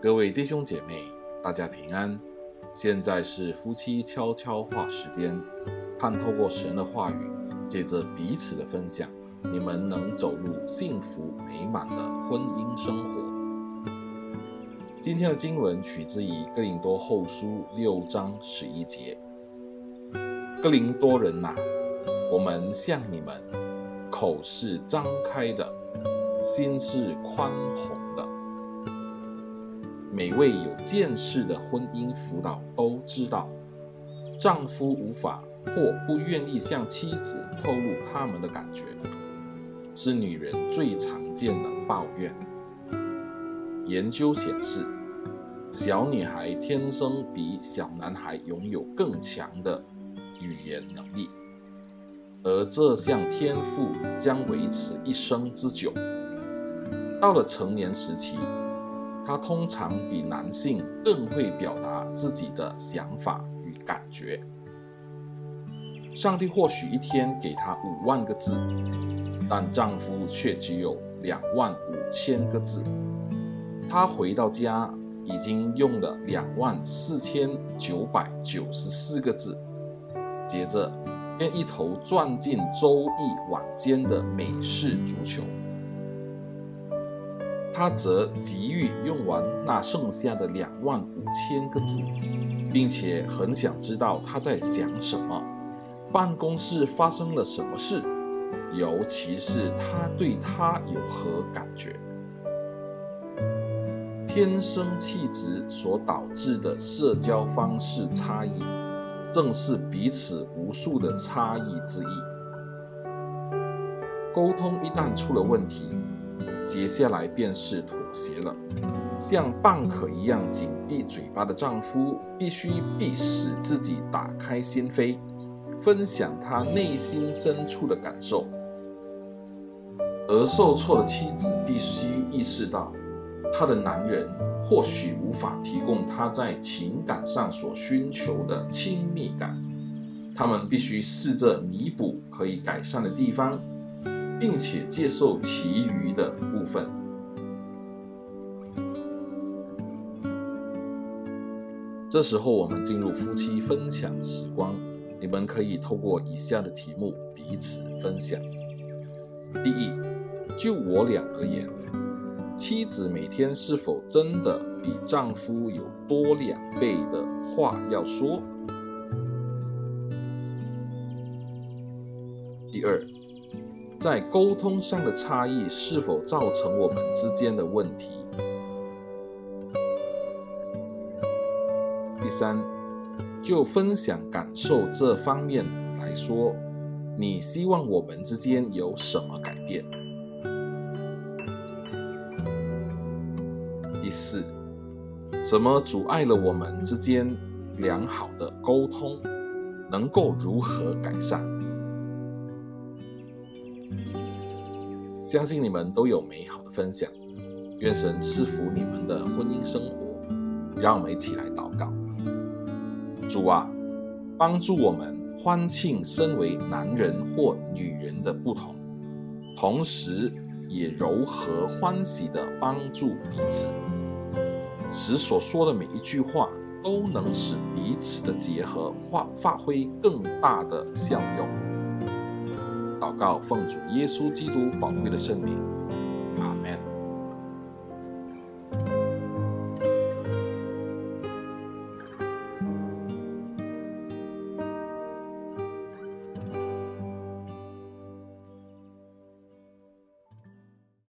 各位弟兄姐妹，大家平安。现在是夫妻悄悄话时间，盼透过神的话语，借着彼此的分享，你们能走入幸福美满的婚姻生活。今天的经文取自于哥林多后书六章十一节。哥林多人哪，我们向你们，口是张开的，心是宽宏的。每位有见识的婚姻辅导都知道，丈夫无法或不愿意向妻子透露他们的感觉，是女人最常见的抱怨。研究显示，小女孩天生比小男孩拥有更强的语言能力，而这项天赋将维持一生之久。到了成年时期，她通常比男性更会表达自己的想法与感觉。上帝或许一天给她五万个字，但丈夫却只有两万五千个字。她回到家已经用了两万四千九百九十四个字，接着便一头钻进周易晚间的美式足球。他则急于用完那剩下的两万五千个字，并且很想知道他在想什么，办公室发生了什么事，尤其是他对他有何感觉。天生气质所导致的社交方式差异，正是彼此无数的差异之一。沟通一旦出了问题，接下来便是妥协了。像蚌壳一样紧闭嘴巴的丈夫，必须逼使自己打开心扉，分享他内心深处的感受；而受挫的妻子必须意识到，她的男人或许无法提供她在情感上所寻求的亲密感，他们必须试着弥补可以改善的地方。并且接受其余的部分。这时候，我们进入夫妻分享时光。你们可以透过以下的题目彼此分享：第一，就我俩而言，妻子每天是否真的比丈夫有多两倍的话要说？第二。在沟通上的差异是否造成我们之间的问题？第三，就分享感受这方面来说，你希望我们之间有什么改变？第四，什么阻碍了我们之间良好的沟通？能够如何改善？相信你们都有美好的分享，愿神赐福你们的婚姻生活。让我们一起来祷告：主啊，帮助我们欢庆身为男人或女人的不同，同时也柔和欢喜地帮助彼此，使所说的每一句话都能使彼此的结合发发挥更大的效用。祷告，奉主耶稣基督宝贵的圣名。